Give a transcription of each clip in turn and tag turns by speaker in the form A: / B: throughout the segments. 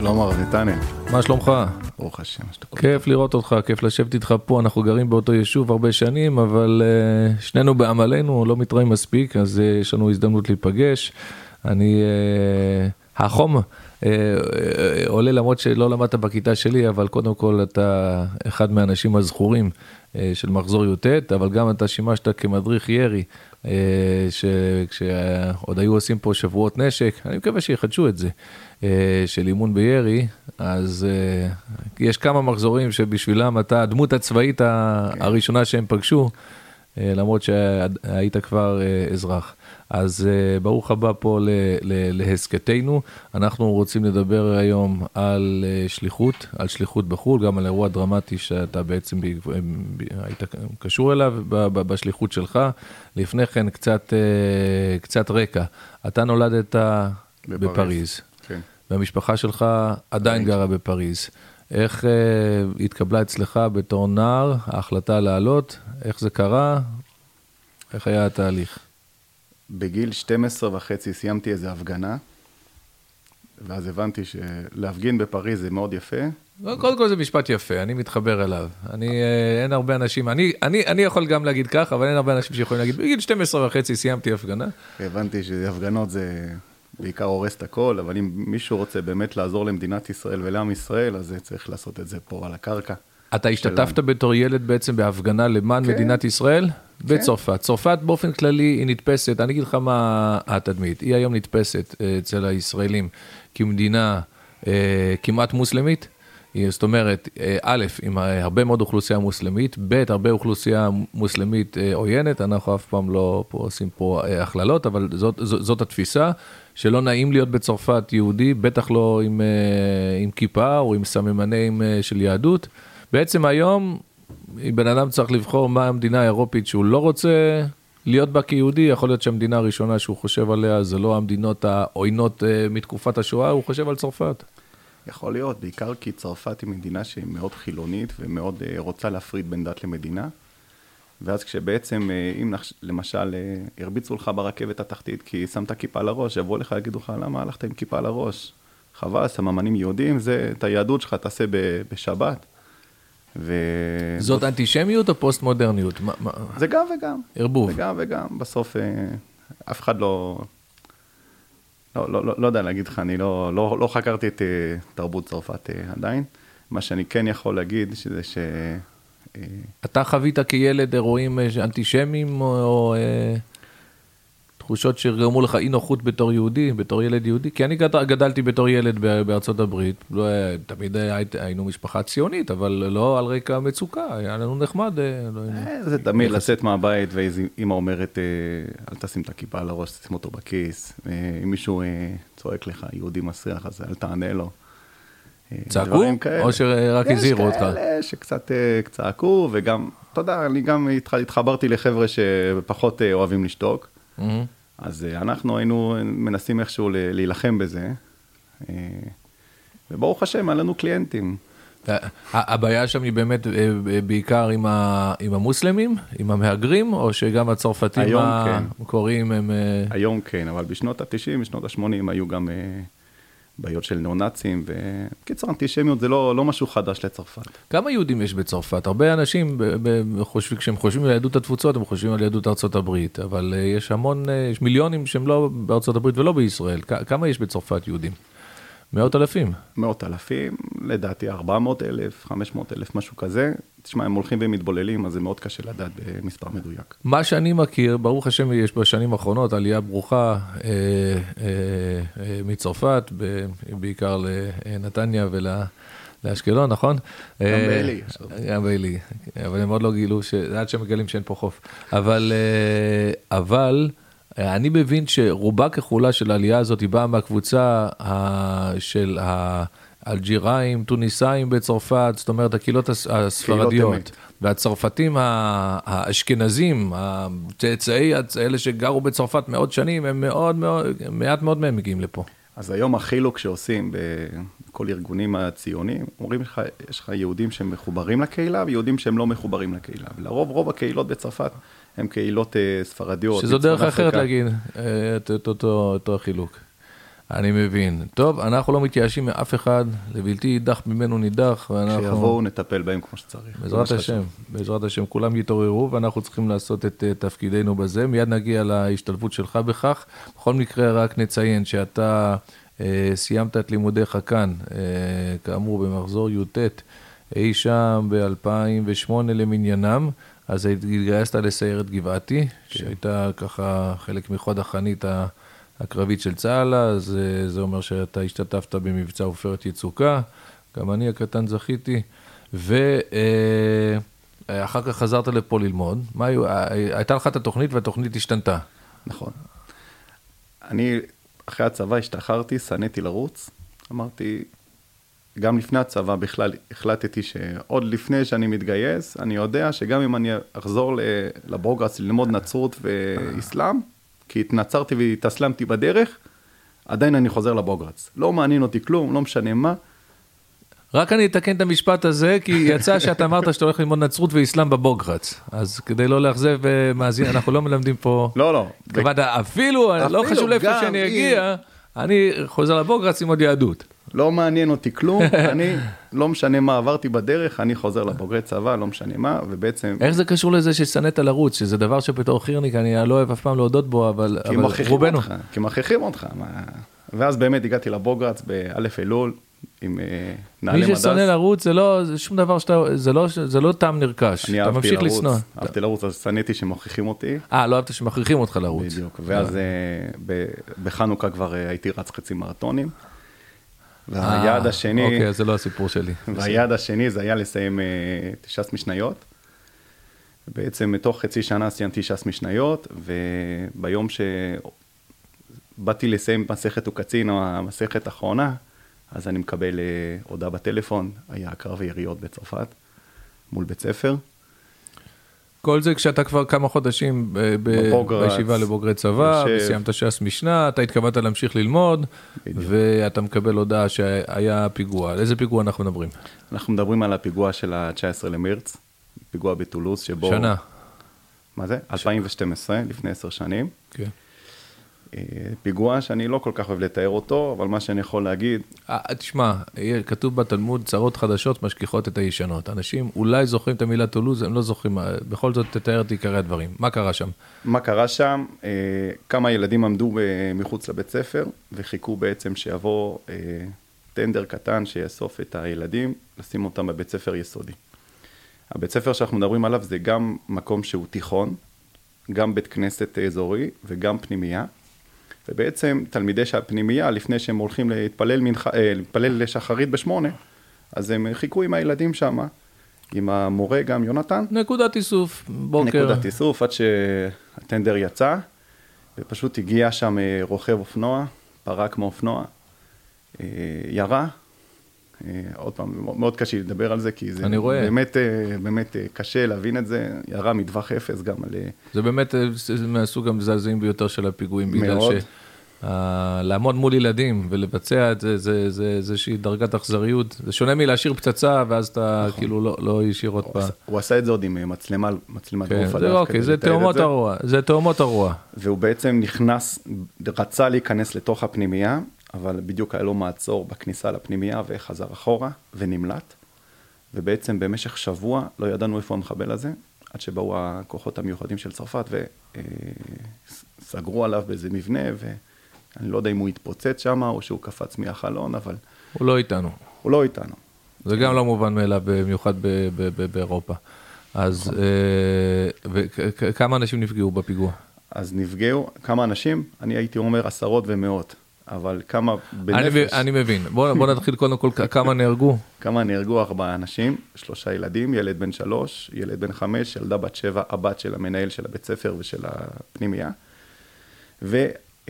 A: שלום הרב נתנאל.
B: מה שלומך?
A: ברוך השם.
B: כיף לראות אותך, כיף לשבת איתך פה, אנחנו גרים באותו יישוב הרבה שנים, אבל uh, שנינו בעמלנו לא מתראים מספיק, אז uh, יש לנו הזדמנות להיפגש. אני, uh, החום עולה למרות שלא למדת בכיתה שלי, אבל קודם כל אתה אחד מהאנשים הזכורים של מחזור י"ט, אבל גם אתה שימשת כמדריך ירי, uh, שכשעוד היו עושים פה שבועות נשק, אני מקווה שיחדשו את זה. אה, של אימון בירי, אז אה, יש כמה מחזורים שבשבילם אתה הדמות הצבאית הראשונה שהם פגשו, אה, למרות שהיית כבר אזרח. אז ברוך הבא פה להסכתנו. אנחנו רוצים לדבר היום על שליחות, על שליחות בחו"ל, גם על אירוע דרמטי שאתה בעצם היית קשור אליו בשליחות שלך. לפני כן קצת, קצת רקע. אתה נולדת בפריז. בפריז. והמשפחה שלך עדיין גרה בפריז. איך uh, התקבלה אצלך בתור נער ההחלטה לעלות? איך זה קרה? איך היה התהליך?
A: בגיל 12 וחצי סיימתי איזו הפגנה, ואז הבנתי שלהפגין בפריז זה מאוד יפה.
B: קודם כל זה משפט יפה, אני מתחבר אליו. אני, אה, אין הרבה אנשים, אני, אני, אני יכול גם להגיד כך, אבל אין הרבה אנשים שיכולים להגיד, בגיל 12 וחצי סיימתי הפגנה.
A: הבנתי שהפגנות זה בעיקר הורס את הכל, אבל אם מישהו רוצה באמת לעזור למדינת ישראל ולעם ישראל, אז צריך לעשות את זה פה על הקרקע.
B: אתה השתתפת בתור ילד בעצם בהפגנה למען כן. מדינת ישראל? כן. בצרפת. צרפת באופן כללי היא נתפסת, אני אגיד לך מה התדמית, היא היום נתפסת אה, אצל הישראלים כמדינה אה, כמעט מוסלמית. זאת אומרת, אה, א', עם הרבה מאוד אוכלוסייה מוסלמית, ב', הרבה אוכלוסייה מוסלמית עוינת, אנחנו אף פעם לא פה עושים פה הכללות, אבל זאת, זאת, זאת התפיסה. שלא נעים להיות בצרפת יהודי, בטח לא עם, אה, עם כיפה או עם סממנים אה, של יהדות. בעצם היום, אם בן אדם צריך לבחור מה המדינה האירופית שהוא לא רוצה להיות בה כיהודי, יכול להיות שהמדינה הראשונה שהוא חושב עליה זה לא המדינות העוינות אה, מתקופת השואה, הוא חושב על צרפת.
A: יכול להיות, בעיקר כי צרפת היא מדינה שהיא מאוד חילונית ומאוד רוצה להפריד בין דת למדינה. ואז כשבעצם, אה, אם למשל אה, הרביצו לך ברכבת התחתית כי שמת כיפה על הראש, יבואו לך, יגידו לך, למה הלכת עם כיפה על הראש? חבל, סממנים יהודים, זה, את היהדות שלך תעשה בשבת.
B: ו... זאת אנטישמיות או פוסט מודרניות?
A: זה גם וגם.
B: ערבוב.
A: זה גם וגם. בסוף אה, אף אחד לא... לא, לא, לא, לא יודע להגיד לך, אני לא, לא, לא חקרתי את תרבות צרפת עדיין. מה שאני כן יכול להגיד, שזה ש...
B: אתה חווית כילד אירועים אה, אנטישמיים או, אה, תחושות שגרמו לך אי נוחות בתור יהודי, בתור ילד יהודי? כי אני גדלתי בתור ילד בארצות הברית, לא, תמיד היינו משפחה ציונית, אבל לא על רקע מצוקה, היה לנו נחמד. אה, לא
A: זה תמיד לצאת מהבית ואימא אומרת, אל תשים את הכיפה על הראש, תשים אותו בכיס. אם מישהו צועק לך, יהודי מסריח, אז אל תענה לו.
B: צעקו? או שרק הזהירו אותך?
A: יש כאלה שקצת אה, צעקו, וגם, אתה יודע, אני גם התחברתי לחבר'ה שפחות אה, אוהבים לשתוק. אז אה, אנחנו היינו מנסים איכשהו להילחם בזה. וברוך השם, היה לנו קליינטים.
B: הבעיה שם היא באמת בעיקר עם, המוסלמים, עם המהגרים, או שגם הצרפתים כן. המקוריים הם...
A: היום כן, אבל בשנות ה-90, בשנות ה-80 היו גם בעיות של ניאו-נאצים, ובקיצור, אנטישמיות זה לא, לא משהו חדש לצרפת.
B: כמה יהודים יש בצרפת? הרבה אנשים, חושב, כשהם חושבים על יהדות התפוצות, הם חושבים על יהדות ארצות הברית, אבל אה, יש המון, אה, יש מיליונים שהם לא בארצות הברית ולא בישראל. כמה יש בצרפת יהודים? מאות אלפים.
A: מאות אלפים, לדעתי 400 אלף, 500 אלף, משהו כזה. תשמע, הם הולכים ומתבוללים, אז זה מאוד קשה לדעת במספר מדויק.
B: מה שאני מכיר, ברוך השם, יש בשנים האחרונות עלייה ברוכה אה, אה, אה, מצרפת, ב, בעיקר לנתניה ולאשקלון, נכון?
A: גם אה, בעלי.
B: גם בעלי, אבל הם עוד לא גילו, ש... עד שהם מגלים שאין פה חוף. אבל, אה, אבל, אני מבין שרובה ככולה של העלייה הזאת היא באה מהקבוצה של אלג'יראים, טוניסאים בצרפת, זאת אומרת הקהילות הס- הספרדיות. והצרפתים ה- האשכנזים, הצאצאי, הצ- אלה שגרו בצרפת מאות שנים, הם מאוד מאוד, מעט מאוד מהם מגיעים לפה.
A: אז היום החילוק שעושים בכל ארגונים הציוניים, אומרים לך, יש לך יהודים שהם מחוברים לקהילה ויהודים שהם לא מחוברים לקהילה. ולרוב, רוב הקהילות בצרפת הם קהילות אה, ספרדיות.
B: שזו דרך אחרת. להגיד אה, את אותו החילוק. אני מבין. טוב, אנחנו לא מתייאשים מאף אחד, לבלתי יידח ממנו נידח, ואנחנו...
A: כשיבואו נטפל בהם כמו שצריך.
B: בעזרת. השם, בעזרת השם, כולם יתעוררו ואנחנו צריכים לעשות את אה, תפקידנו בזה. מיד נגיע להשתלבות שלך בכך. בכל מקרה, רק נציין שאתה אה, סיימת את לימודיך כאן, אה, כאמור, במחזור י"ט, אי שם ב-2008 למניינם. אז התגייסת לסיירת גבעתי, שהייתה ככה חלק מחוד החנית הקרבית של צה"ל, אז אה, זה אומר שאתה השתתפת במבצע עופרת יצוקה, גם אני הקטן זכיתי, ואחר כך חזרת לפה ללמוד. מה היו, אה, הייתה לך את התוכנית והתוכנית השתנתה.
A: נכון. אני, אחרי הצבא השתחררתי, שנאתי לרוץ. אמרתי, גם לפני הצבא בכלל החלטתי שעוד לפני שאני מתגייס, אני יודע שגם אם אני אחזור ל- לבורגרס ללמוד נצרות ואסלאם, כי התנצרתי והתאסלמתי בדרך, עדיין אני חוזר לבוגרץ. לא מעניין אותי כלום, לא משנה מה.
B: רק אני אתקן את המשפט הזה, כי יצא שאתה אמרת שאתה הולך ללמוד נצרות ואסלאם בבוגרץ. אז כדי לא לאכזב אה, מאזין, אנחנו לא מלמדים פה...
A: לא, לא.
B: התכוונת, אפילו, לא
A: אפילו,
B: חשוב לאיפה שאני אגיע, אני חוזר לבוגרץ ללמוד יהדות.
A: לא מעניין אותי כלום, אני, לא משנה מה עברתי בדרך, אני חוזר לבוגרי צבא, לא משנה מה, ובעצם...
B: איך זה קשור לזה ששנאת לרוץ, שזה דבר שבתור חירניק אני לא אוהב אף פעם להודות בו, אבל
A: כי
B: אבל רובנו.
A: אותך, כי מכריחים אותך. מה... ואז באמת הגעתי לבוגרץ באלף אלול, עם אה, נעלי
B: מי
A: מדס.
B: ששונא לרוץ זה לא, זה שום דבר שאתה, זה לא, זה לא טעם נרכש,
A: אני
B: אתה ממשיך
A: לרוץ,
B: לשנוא.
A: אהבתי לרוץ, אז שנאתי שמכריחים אותי.
B: אה, לא אהבת שמכריחים אותך לרוץ.
A: בדיוק. ואז אה, ב- בחנוכה כבר אה, הייתי רץ חצי מרתונים. והיעד
B: אה,
A: השני,
B: אוקיי, זה לא הסיפור שלי.
A: והיעד השני זה היה לסיים אה, את ש"ס משניות. בעצם מתוך חצי שנה סיימתי ש"ס משניות, וביום שבאתי לסיים מסכת וקצין, או המסכת האחרונה, אז אני מקבל אה, הודעה בטלפון, היה קרב יריות בצרפת, מול בית ספר.
B: כל זה כשאתה כבר כמה חודשים ב- ב-. בישיבה לבוגרי צבא,
A: יושב.
B: וסיימת ש"ס משנה, אתה התכוונת להמשיך ללמוד,
A: בדיוק.
B: ואתה מקבל הודעה שהיה פיגוע. על איזה פיגוע אנחנו מדברים?
A: אנחנו מדברים על הפיגוע של ה-19 למרץ, פיגוע בטולוז, שבו...
B: שנה.
A: מה זה? 2012, לפני עשר שנים.
B: כן.
A: אה, פיגוע שאני לא כל כך אוהב לתאר אותו, אבל מה שאני יכול להגיד,
B: אה, תשמע, כתוב בתלמוד, צרות חדשות משכיחות את הישנות. אנשים אולי זוכרים את המילה טולוז, הם לא זוכרים, אה, בכל זאת תתאר את עיקרי הדברים. מה קרה שם?
A: מה קרה שם? אה, כמה ילדים עמדו מחוץ לבית ספר וחיכו בעצם שיבוא אה, טנדר קטן שיאסוף את הילדים, לשים אותם בבית ספר יסודי. הבית ספר שאנחנו מדברים עליו זה גם מקום שהוא תיכון, גם בית כנסת אזורי וגם פנימייה. ובעצם תלמידי שהפנימייה, לפני שהם הולכים להתפלל, מנח... אה, להתפלל לשחרית בשמונה, אז הם חיכו עם הילדים שם, עם המורה גם, יונתן,
B: נקודת איסוף, בוקר.
A: נקודת איסוף עד שהטנדר יצא, ופשוט הגיע שם אה, רוכב אופנוע, פרק מאופנוע, אה, ירה. עוד פעם, מאוד קשה לדבר על זה, כי זה
B: אני רואה.
A: באמת, באמת קשה להבין את זה, ירה מטווח אפס גם על...
B: זה באמת מהסוג המזעזעים ביותר של הפיגועים, בגלל
A: מאוד.
B: ש... אה, לעמוד מול ילדים ולבצע את זה, זה, זה איזושהי דרגת אכזריות. זה שונה מלהשאיר פצצה, ואז אתה כאילו לא, לא
A: הוא
B: ב...
A: עשה- הוא עשה את זה עוד עם אה, מצלמה, מצלמת
B: כן,
A: גוף
B: זה
A: עליו
B: אוקיי, זה
A: לתעד את
B: תאומות
A: זה.
B: הרוע, זה תאומות הרוע.
A: והוא בעצם נכנס, רצה להיכנס לתוך הפנימייה, אבל בדיוק היה לו מעצור בכניסה לפנימייה וחזר אחורה ונמלט. ובעצם במשך שבוע לא ידענו איפה המחבל הזה, עד שבאו הכוחות המיוחדים של צרפת וסגרו עליו באיזה מבנה, ואני לא יודע אם הוא התפוצץ שם או שהוא קפץ מהחלון, אבל
B: הוא לא איתנו.
A: הוא לא איתנו.
B: זה גם לא מובן מאליו, במיוחד באירופה. אז אה, וכמה אנשים נפגעו בפיגוע?
A: אז נפגעו כמה אנשים, אני הייתי אומר עשרות ומאות, אבל כמה
B: אני,
A: בנפש,
B: אני מבין. בוא, בוא נתחיל קודם כל, כמה נהרגו?
A: כמה נהרגו ארבעה אנשים, שלושה ילדים, ילד בן שלוש, ילד בן חמש, ילדה בת שבע, הבת של המנהל של הבית ספר ושל הפנימייה,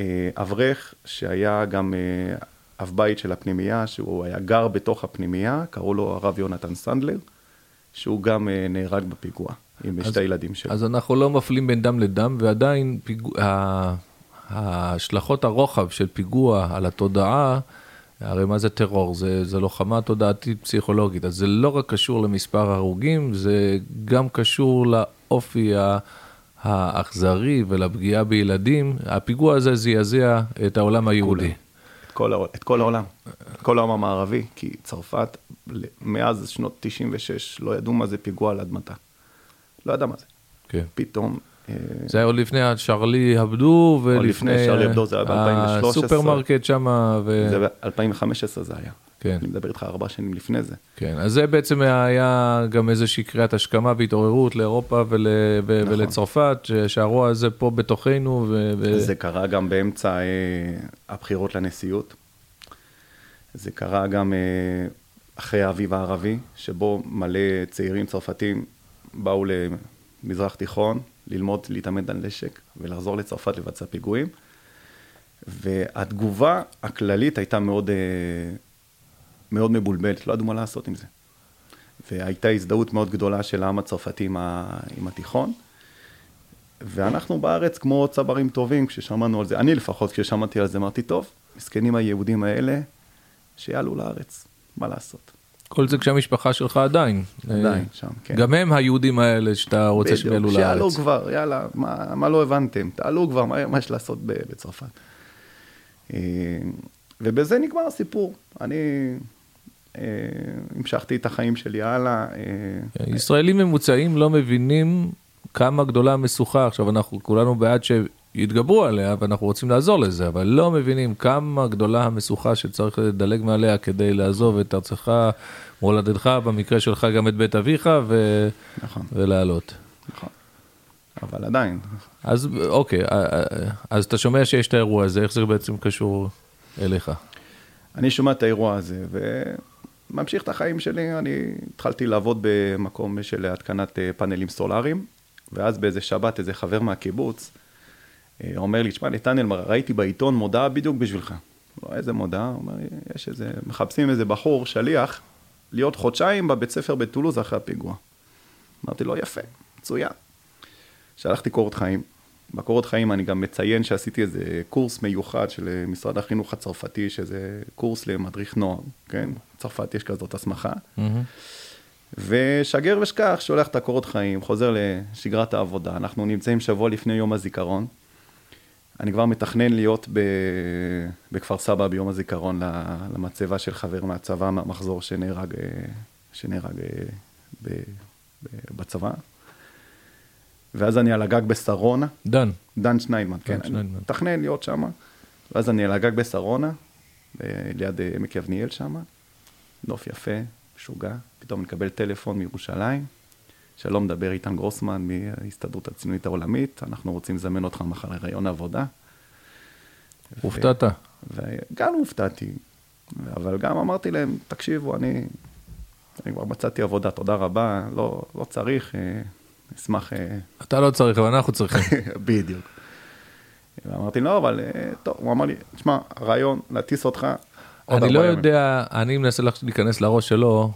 A: ואברך שהיה גם אה, אב בית של הפנימייה, שהוא היה גר בתוך הפנימייה, קראו לו הרב יונתן סנדלר, שהוא גם אה, נהרג בפיגוע עם
B: אז-
A: שתי ילדים שלו.
B: אז אנחנו לא מפלים בין דם לדם, ועדיין פיגוע, ה- ההשלכות הרוחב של פיגוע על התודעה, הרי מה זה טרור? זה, זה לוחמה תודעתית פסיכולוגית, אז זה לא רק קשור למספר הרוגים, זה גם קשור לאופי ה- האכזרי ולפגיעה בילדים. הפיגוע הזה זעזע את העולם היהודי.
A: את כל, את כל העולם, את כל העולם המערבי, כי צרפת, מאז שנות 96, לא ידעו מה זה פיגוע על אדמתה. לא ידע מה זה.
B: כן.
A: פתאום, אה,
B: זה היה עוד לפני שרלי הבדו, ולפני
A: לפני שרלי הבדו, זה היה ב-2013.
B: הסופרמרקט שם, ו...
A: זה ב-2015 זה היה.
B: כן.
A: אני מדבר איתך ארבע שנים לפני זה.
B: כן, אז זה בעצם היה גם איזושהי קריאת השכמה והתעוררות לאירופה ול, ו,
A: נכון.
B: ולצרפת, שהרוע הזה פה בתוכנו. ו, ו...
A: זה קרה גם באמצע אה, הבחירות לנשיאות. זה קרה גם אה, אחרי האביב הערבי, שבו מלא צעירים צרפתים באו למזרח תיכון ללמוד להתאמן על נשק ולחזור לצרפת לבצע פיגועים. והתגובה הכללית הייתה מאוד, אה, מאוד מבולבלת, לא ידעו מה לעשות עם זה. והייתה הזדהות מאוד גדולה של העם הצרפתי עם, ה, עם התיכון. ואנחנו בארץ כמו צברים טובים, כששמענו על זה, אני לפחות, כששמעתי על זה, אמרתי, טוב, מסכנים היהודים האלה, שיעלו לארץ, מה לעשות?
B: כל זה כשהמשפחה שלך עדיין.
A: עדיין,
B: אה,
A: שם, כן.
B: גם הם היהודים האלה שאתה רוצה שהם יעלו
A: שיעלו
B: לארץ.
A: כבר, יאללה, מה, מה לא הבנתם? תעלו כבר, מה, מה יש לעשות בצרפת? אה, ובזה נגמר הסיפור. אני המשכתי את החיים שלי הלאה. אה,
B: ישראלים ממוצעים לא מבינים כמה גדולה המשוכה. עכשיו, אנחנו כולנו בעד שיתגברו עליה, ואנחנו רוצים לעזור לזה, אבל לא מבינים כמה גדולה המשוכה שצריך לדלג מעליה כדי לעזוב את ארצך, מולדתך, במקרה שלך גם את בית אביך, ו...
A: נכון,
B: ולעלות.
A: נכון. אבל עדיין,
B: אז אוקיי, אה, אה, אז אתה שומע שיש את האירוע הזה, איך זה בעצם קשור אליך?
A: אני שומע את האירוע הזה, וממשיך את החיים שלי. אני התחלתי לעבוד במקום של התקנת אה, פאנלים סולאריים, ואז באיזה שבת איזה חבר מהקיבוץ אה, אומר לי, תשמע, נתנאל, ראיתי בעיתון מודעה בדיוק בשבילך. לא, איזה מודעה? הוא אומר, יש איזה, מחפשים איזה בחור, שליח, להיות חודשיים בבית ספר בטולוז אחרי הפיגוע. אמרתי לו, יפה, מצוין. שלחתי קורות חיים. בקורות חיים אני גם מציין שעשיתי איזה קורס מיוחד של משרד החינוך הצרפתי, שזה קורס למדריך נוער, כן? בצרפת יש כזאת הסמכה. ושגר ושכח, שולח את הקורות חיים, חוזר לשגרת העבודה. אנחנו נמצאים שבוע לפני יום הזיכרון. אני כבר מתכנן להיות ב... בכפר סבא ביום הזיכרון למצבה של חבר מהצבא, מהמחזור שנהרג, אה, שנהרג אה, ב... ב... בצבא. ואז אני על הגג בשרונה,
B: דן,
A: דן שניידמן, כן, אני
B: שניידמן.
A: מתכנן להיות שם, ואז אני על הגג בשרונה, ב- ליד אה, עמק יבניאל שם, נוף יפה, משוגע, פתאום מקבל טלפון מירושלים, שלום, מדבר איתן גרוסמן מההסתדרות הציונית העולמית, אנחנו רוצים לזמן אותך מחר לראיון עבודה.
B: הופתעת.
A: וגם הופתעתי, אבל גם אמרתי להם, תקשיבו, אני, אני כבר מצאתי עבודה, תודה רבה, לא, לא צריך, אה, אשמח... אה,
B: אתה לא צריך, אבל אנחנו צריכים.
A: בדיוק. ואמרתי, לא, אבל אה, טוב, הוא אמר לי, תשמע, הרעיון להטיס אותך
B: אני לא
A: ארבעה ימים."
B: יודע, אני מנסה להיכנס לראש שלו,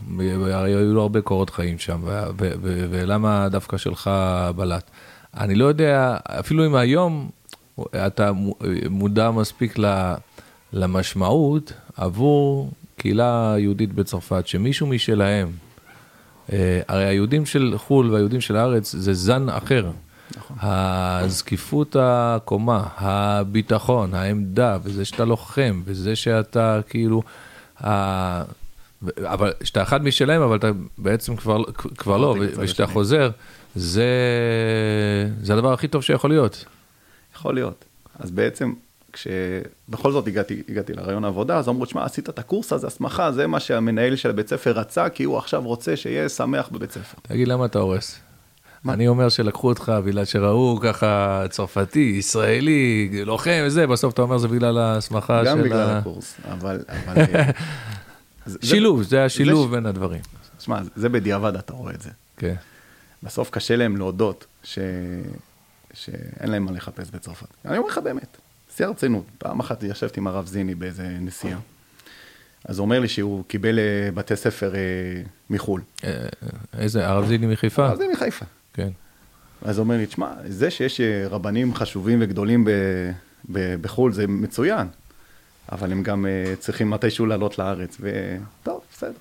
B: הרי היו לו הרבה קורות חיים שם, ולמה דווקא שלך בלט. אני לא יודע, אפילו אם היום אתה מו- מודע מספיק למשמעות עבור קהילה יהודית בצרפת, שמישהו משלהם, הרי היהודים של חו"ל והיהודים של הארץ זה זן אחר.
A: נכון.
B: הזקיפות הקומה, הביטחון, העמדה, וזה שאתה לוחם, וזה שאתה כאילו, ה... אבל שאתה אחד משלהם, אבל אתה בעצם כבר, כבר לא,
A: עברתי
B: ו-
A: לצד
B: ושאתה
A: השני.
B: חוזר, זה, זה הדבר הכי טוב שיכול להיות.
A: יכול להיות. אז בעצם, כשבכל זאת הגעתי, הגעתי לרעיון העבודה, אז אמרו, שמע, עשית את הקורס הזה, הסמכה, זה מה שהמנהל של הבית ספר רצה, כי הוא עכשיו רוצה שיהיה שמח בבית ספר.
B: תגיד, למה אתה הורס? אני אומר שלקחו אותך בגלל שראו ככה צרפתי, ישראלי, לוחם וזה, בסוף אתה אומר זה בגלל ההסמכה של
A: גם בגלל
B: ה...
A: הקורס, אבל... אבל אה, זה- זה-
B: שילוב, זה השילוב
A: ש-
B: בין הדברים.
A: שמע, זה בדיעבד אתה רואה את זה.
B: כן.
A: בסוף קשה להם להודות ש... שאין להם מה לחפש בצרפת. אני אומר לך באמת, שיא הרצינות. פעם אחת ישבתי עם הרב זיני באיזה נסיעה, אז הוא אומר לי שהוא קיבל אה, בתי ספר אה, מחו"ל.
B: אה, איזה, הרב זיני מחיפה?
A: אז זה מחיפה.
B: כן.
A: אז הוא אומר לי, תשמע, זה שיש רבנים חשובים וגדולים ב, ב, בחו"ל זה מצוין, אבל הם גם צריכים מתישהו לעלות לארץ, וטוב, בסדר,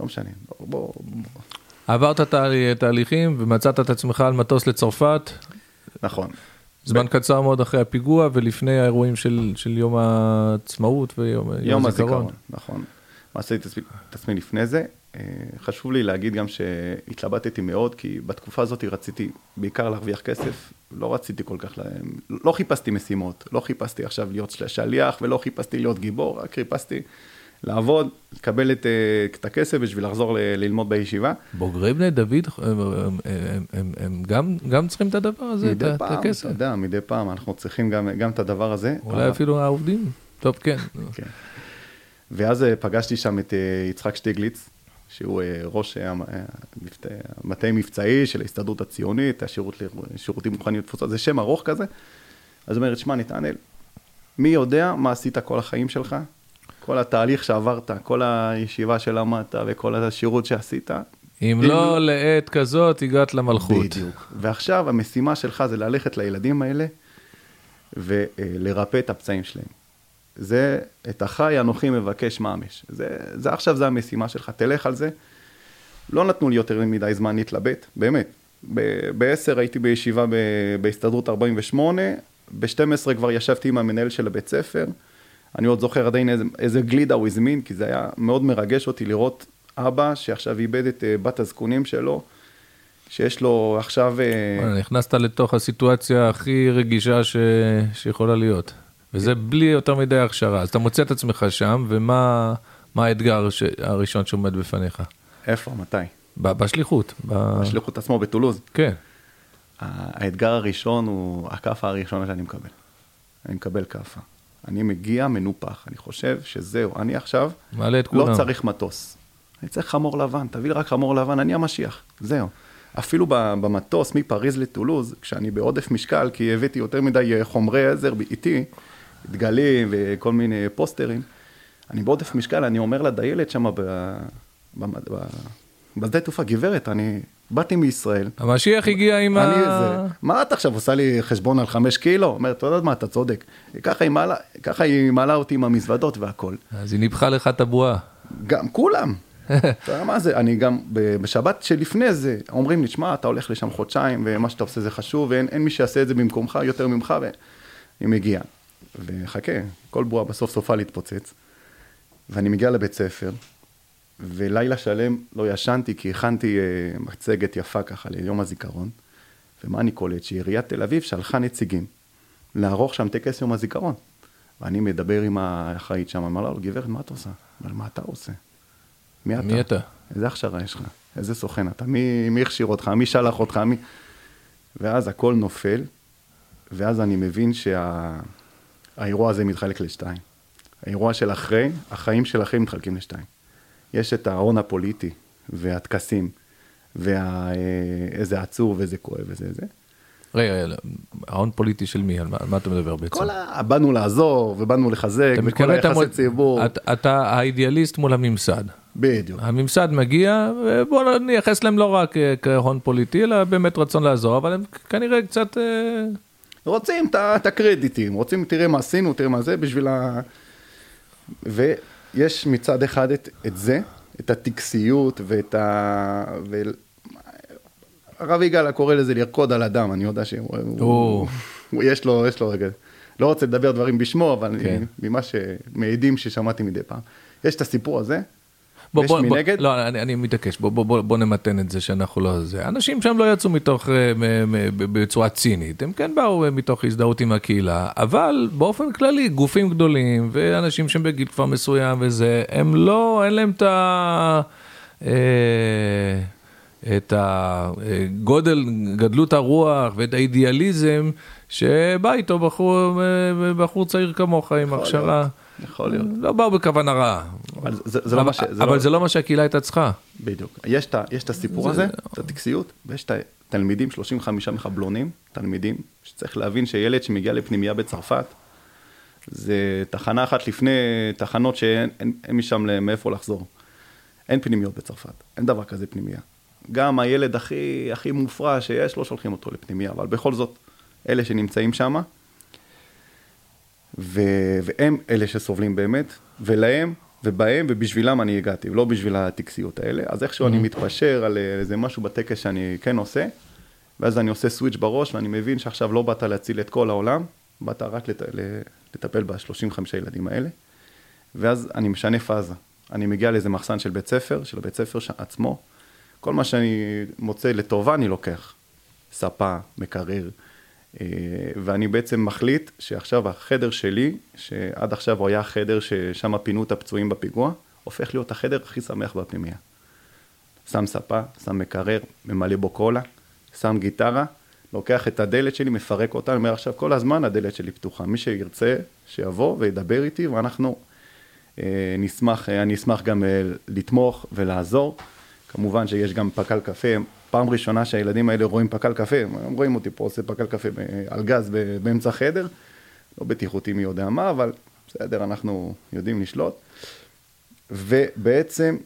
A: לא משנה. בוא, בוא, בוא.
B: עברת תה- תהליכים ומצאת את עצמך על מטוס לצרפת,
A: נכון.
B: זמן קצר מאוד אחרי הפיגוע ולפני האירועים של, של יום העצמאות ויום
A: יום הזיכרון, נכון. מה עשיתי את עצמי- לפני זה? אה, חשוב לי להגיד גם שהתלבטתי מאוד, כי בתקופה הזאת רציתי בעיקר להרוויח כסף, לא רציתי כל כך, ל- לא חיפשתי משימות, לא חיפשתי עכשיו להיות של- שליח ולא חיפשתי להיות גיבור, רק חיפשתי לעבוד, לקבל את, אה, את הכסף בשביל לחזור ל- ללמוד בישיבה.
B: בוגרי בני דוד, הם, הם, הם, הם, הם גם, גם צריכים את הדבר הזה, את,
A: מדי
B: ה- את
A: פעם, אתה
B: הכסף.
A: יודע, מדי פעם אנחנו צריכים גם, גם את הדבר הזה.
B: אולי
A: אבל-
B: אפילו העובדים. טוב, כן.
A: כן. ואז אה, פגשתי שם את אה, יצחק שטיגליץ, שהוא ראש המטה מבצעי של ההסתדרות הציונית, השירות לשירותים מוכנים לתפוצות, זה שם ארוך כזה. אז הוא אומר, שמע, נתנאל, מי יודע מה עשית כל החיים שלך? כל התהליך שעברת, כל הישיבה שלמדת וכל השירות שעשית.
B: אם לא לעת כזאת, הגעת למלכות.
A: בדיוק. ועכשיו המשימה שלך זה ללכת לילדים האלה ולרפא את הפצעים שלהם. זה, את החי אנוכי מבקש ממש. זה, זה עכשיו, זה המשימה שלך, תלך על זה. לא נתנו לי יותר מדי זמן להתלבט, באמת. ב-10 הייתי בישיבה ב- בהסתדרות 48, ב-12 כבר ישבתי עם המנהל של הבית ספר. אני עוד זוכר עדיין איזה, איזה גלידה הוא הזמין, כי זה היה מאוד מרגש אותי לראות אבא שעכשיו איבד את אה, בת הזקונים שלו, שיש לו עכשיו... אה,
B: נכנסת לתוך הסיטואציה הכי רגישה ש... שיכולה להיות. וזה בלי יותר מדי הכשרה. אז אתה מוצא את עצמך שם, ומה מה האתגר ש... הראשון שעומד בפניך?
A: איפה, מתי?
B: בשליחות. ב...
A: השליחות עצמו בטולוז.
B: כן.
A: האתגר הראשון הוא הכאפה הראשונה שאני מקבל. אני מקבל כאפה. אני מגיע מנופח, אני חושב שזהו, אני עכשיו
B: מעלה את כולם.
A: לא צריך מטוס. אני צריך חמור לבן, תביא לי רק חמור לבן, אני המשיח, זהו. אפילו במטוס מפריז לטולוז, כשאני בעודף משקל, כי הבאתי יותר מדי אה, חומרי עזר איתי, דגלים וכל מיני פוסטרים, אני בעודף משקל, אני אומר לדיילת שם בשדה תעופה, גברת, אני באתי מישראל,
B: המשיח הגיע עם
A: אני
B: ה...
A: זה, מה את עכשיו עושה לי חשבון על חמש קילו? אומרת, אתה יודע מה, אתה צודק. ככה היא מעלה, ככה היא מעלה אותי עם המזוודות והכל.
B: אז היא ניפחה לך את הבועה.
A: גם, כולם. אתה יודע מה זה, אני גם, בשבת שלפני זה, אומרים לי, שמע, אתה הולך לשם חודשיים, ומה שאתה עושה זה חשוב, ואין אין מי שיעשה את זה במקומך יותר ממך, ואני מגיע. וחכה, כל בועה בסוף סופה להתפוצץ. ואני מגיע לבית ספר, ולילה שלם לא ישנתי, כי הכנתי אה, מצגת יפה ככה ליום הזיכרון. ומה אני קולט? שעיריית תל אביב שלחה נציגים לערוך שם טקס יום הזיכרון. ואני מדבר עם האחראית שם, אמר לה, גברת, מה את עושה? אמר, מה אתה עושה? מי אתה?
B: מי אתה?
A: איזה הכשרה יש לך? איזה סוכן אתה? מי, מי הכשיר אותך? מי שלח אותך? מי... ואז הכל נופל, ואז אני מבין שהאירוע הזה מתחלק לשתיים. האירוע של אחרי, החיים של אחרי מתחלקים לשתיים. יש את ההון הפוליטי והטקסים, ואיזה עצוב ואיזה כואב וזה זה.
B: רגע, ההון פוליטי של מי? על מה, על מה אתה מדבר בעצם?
A: כל ה... באנו לעזור ובאנו לחזק, וכל היחסי
B: מול-
A: ציבור.
B: אתה- אתה האידיאליסט מול הממסד.
A: בדיוק.
B: הממסד מגיע, ובואו נייחס להם לא רק אה, כהון פוליטי, אלא באמת רצון לעזור, אבל הם כנראה קצת... אה,
A: רוצים את את הקרדיטים, רוצים, תראה מה עשינו, תראה מה זה, בשביל ה... ויש מצד אחד את, את זה, את הטקסיות ואת ה... ו... הרב יגאל קורא לזה לרקוד על הדם, אני יודע שהוא... הוא. הוא, יש לו, יש לו רגע, לא רוצה לדבר דברים בשמו, אבל
B: כן.
A: ממה ש... מעדים ששמעתי מדי פעם. יש את הסיפור הזה, ויש
B: בוא, בוא,
A: מנגד,
B: לא, אני, אני מתעקש, בוא, בוא, בוא, בוא נמתן את זה שאנחנו לא זה. אנשים שם לא יצאו מתוך, אה, בצורה צינית, הם כן באו אה, מתוך הזדהות עם הקהילה, אבל באופן כללי, גופים גדולים ואנשים שהם בגיל כבר מסוים וזה, הם לא, אין להם את ה... אה, את הגודל, גדלות הרוח ואת האידיאליזם שבא איתו בחור, בחור צעיר כמוך עם הכשרה.
A: יכול להיות.
B: לא באו בכוונה רעה.
A: אבל זה, זה לא
B: אבל,
A: מה ש... זה
B: אבל
A: לא...
B: זה לא מה שהקהילה הייתה צריכה.
A: בדיוק. יש את, הסיפור
B: זה-
A: הזה, את הטקסיות, ויש את התלמידים, 35 מחבלונים, תלמידים, שצריך להבין שילד שמגיע לפנימייה בצרפת, זה תחנה אחת לפני תחנות שאין אין, אין משם מאיפה לחזור. אין פנימיות בצרפת, אין דבר כזה פנימייה. גם הילד הכי, הכי מופרע שיש, לא שולחים אותו לפנימייה, אבל בכל זאת, אלה שנמצאים שם, ו- והם אלה שסובלים באמת, ולהם ובהם ובשבילם אני הגעתי, ולא בשביל הטקסיות האלה. אז איכשהו אני mm-hmm. מתפשר על איזה משהו בטקס שאני כן עושה, ואז אני עושה סוויץ' בראש, ואני מבין שעכשיו לא באת להציל את כל העולם, באת רק לט... לטפל ב-35 ילדים האלה, ואז אני משנה פאזה. אני מגיע לאיזה מחסן של בית ספר, של בית ספר עצמו, כל מה שאני מוצא לטובה אני לוקח. ספה, מקרר, אה, ואני בעצם מחליט שעכשיו החדר שלי, שעד עכשיו הוא היה החדר ששם פינו את הפצועים בפיגוע, הופך להיות החדר הכי שמח בפנימייה. שם ספה, שם מקרר, ממלא בו קולה, שם גיטרה, לוקח את הדלת שלי, מפרק אותה, אני אומר עכשיו כל הזמן הדלת שלי פתוחה, מי שירצה שיבוא וידבר איתי ואנחנו אה, נשמח, אה, אני אשמח גם אה, לתמוך ולעזור. כמובן שיש גם פקל קפה, פעם ראשונה שהילדים האלה רואים פקל קפה, הם רואים אותי פה עושה פקל קפה על גז באמצע חדר, לא בטיחותי מי יודע מה, אבל בסדר, אנחנו יודעים לשלוט. ובעצם